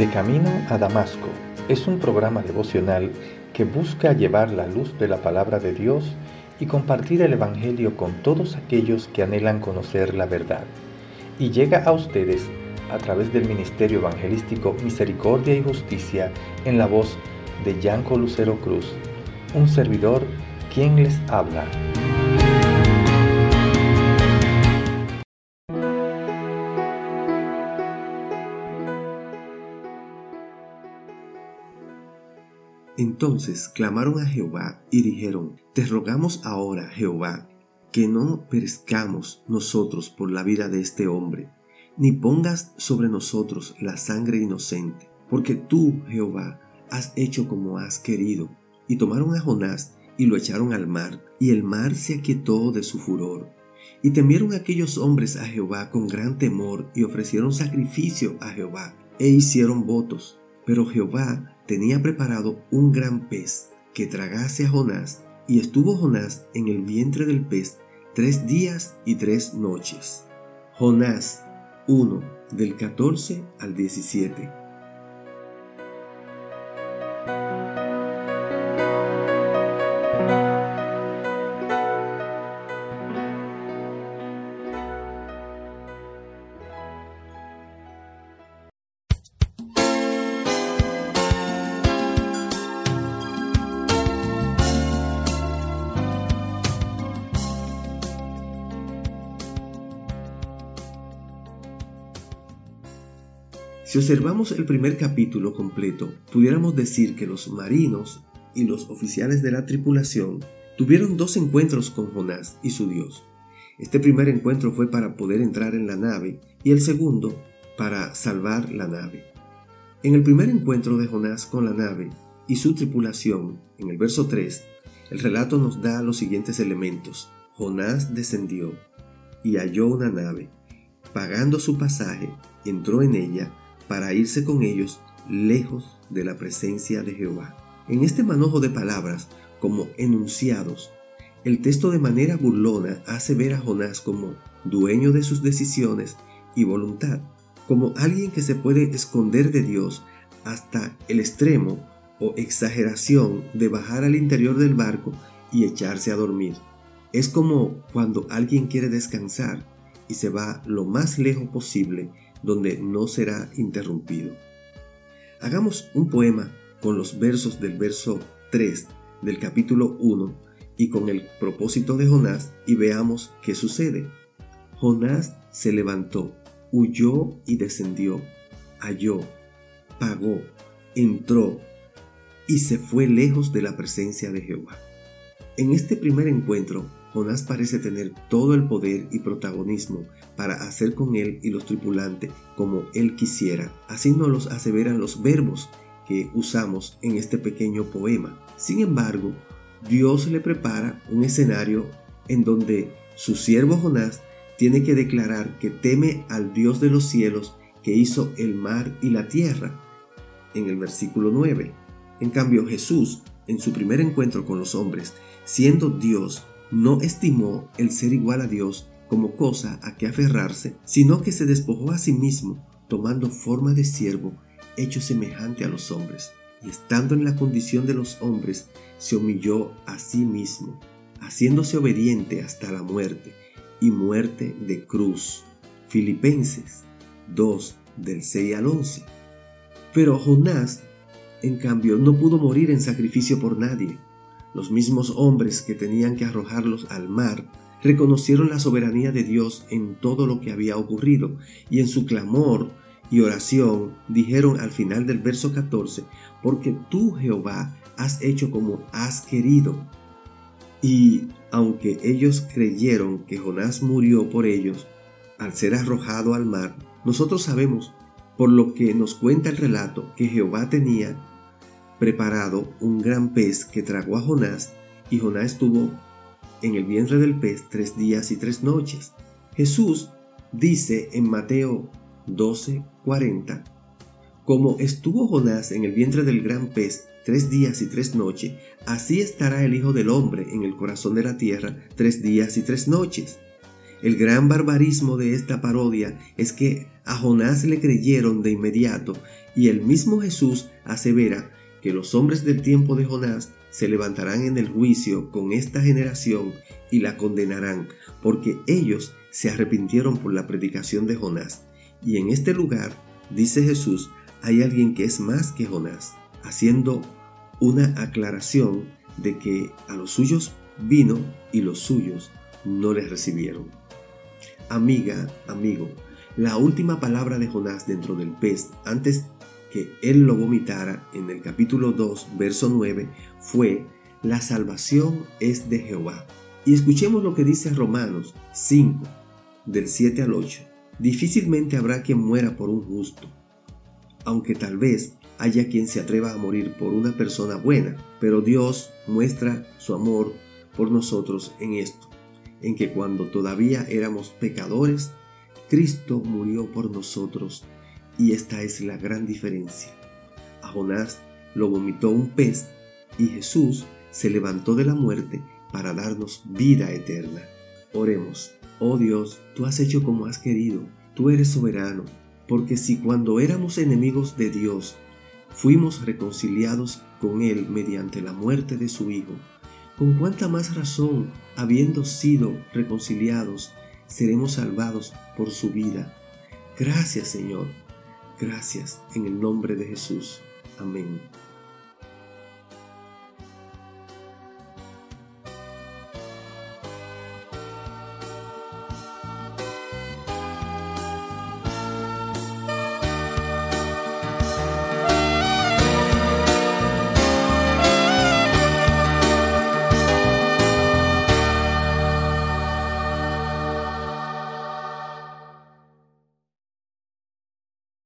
De Camino a Damasco es un programa devocional que busca llevar la luz de la palabra de Dios y compartir el Evangelio con todos aquellos que anhelan conocer la verdad. Y llega a ustedes a través del Ministerio Evangelístico Misericordia y Justicia en la voz de Yanco Lucero Cruz, un servidor quien les habla. Entonces clamaron a Jehová y dijeron, Te rogamos ahora, Jehová, que no perezcamos nosotros por la vida de este hombre, ni pongas sobre nosotros la sangre inocente, porque tú, Jehová, has hecho como has querido. Y tomaron a Jonás y lo echaron al mar, y el mar se aquietó de su furor. Y temieron aquellos hombres a Jehová con gran temor, y ofrecieron sacrificio a Jehová, e hicieron votos. Pero Jehová tenía preparado un gran pez que tragase a Jonás, y estuvo Jonás en el vientre del pez tres días y tres noches. Jonás 1 del 14 al 17. Si observamos el primer capítulo completo, pudiéramos decir que los marinos y los oficiales de la tripulación tuvieron dos encuentros con Jonás y su Dios. Este primer encuentro fue para poder entrar en la nave y el segundo para salvar la nave. En el primer encuentro de Jonás con la nave y su tripulación, en el verso 3, el relato nos da los siguientes elementos. Jonás descendió y halló una nave. Pagando su pasaje, entró en ella para irse con ellos lejos de la presencia de Jehová. En este manojo de palabras, como enunciados, el texto de manera burlona hace ver a Jonás como dueño de sus decisiones y voluntad, como alguien que se puede esconder de Dios hasta el extremo o exageración de bajar al interior del barco y echarse a dormir. Es como cuando alguien quiere descansar y se va lo más lejos posible donde no será interrumpido. Hagamos un poema con los versos del verso 3 del capítulo 1 y con el propósito de Jonás y veamos qué sucede. Jonás se levantó, huyó y descendió, halló, pagó, entró y se fue lejos de la presencia de Jehová. En este primer encuentro, Jonás parece tener todo el poder y protagonismo para hacer con él y los tripulantes como él quisiera. Así nos los aseveran los verbos que usamos en este pequeño poema. Sin embargo, Dios le prepara un escenario en donde su siervo Jonás tiene que declarar que teme al Dios de los cielos que hizo el mar y la tierra, en el versículo 9. En cambio, Jesús, en su primer encuentro con los hombres, siendo Dios, no estimó el ser igual a Dios como cosa a que aferrarse, sino que se despojó a sí mismo, tomando forma de siervo, hecho semejante a los hombres, y estando en la condición de los hombres, se humilló a sí mismo, haciéndose obediente hasta la muerte, y muerte de cruz. Filipenses 2 del 6 al 11. Pero Jonás, en cambio, no pudo morir en sacrificio por nadie, los mismos hombres que tenían que arrojarlos al mar reconocieron la soberanía de Dios en todo lo que había ocurrido y en su clamor y oración dijeron al final del verso 14, porque tú Jehová has hecho como has querido. Y aunque ellos creyeron que Jonás murió por ellos al ser arrojado al mar, nosotros sabemos, por lo que nos cuenta el relato, que Jehová tenía preparado un gran pez que tragó a Jonás, y Jonás estuvo en el vientre del pez tres días y tres noches. Jesús dice en Mateo 12:40, como estuvo Jonás en el vientre del gran pez tres días y tres noches, así estará el Hijo del Hombre en el corazón de la tierra tres días y tres noches. El gran barbarismo de esta parodia es que a Jonás le creyeron de inmediato y el mismo Jesús asevera que los hombres del tiempo de Jonás se levantarán en el juicio con esta generación y la condenarán, porque ellos se arrepintieron por la predicación de Jonás. Y en este lugar, dice Jesús, hay alguien que es más que Jonás, haciendo una aclaración de que a los suyos vino y los suyos no les recibieron. Amiga, amigo, la última palabra de Jonás dentro del pez antes que él lo vomitara en el capítulo 2, verso 9, fue, la salvación es de Jehová. Y escuchemos lo que dice Romanos 5, del 7 al 8. Difícilmente habrá quien muera por un justo, aunque tal vez haya quien se atreva a morir por una persona buena, pero Dios muestra su amor por nosotros en esto, en que cuando todavía éramos pecadores, Cristo murió por nosotros, y esta es la gran diferencia. A Jonás lo vomitó un pez, y Jesús se levantó de la muerte para darnos vida eterna. Oremos. Oh Dios, tú has hecho como has querido, tú eres soberano, porque si cuando éramos enemigos de Dios, fuimos reconciliados con Él mediante la muerte de su Hijo, con cuánta más razón, habiendo sido reconciliados, seremos salvados por su vida. Gracias Señor, gracias en el nombre de Jesús. Amén.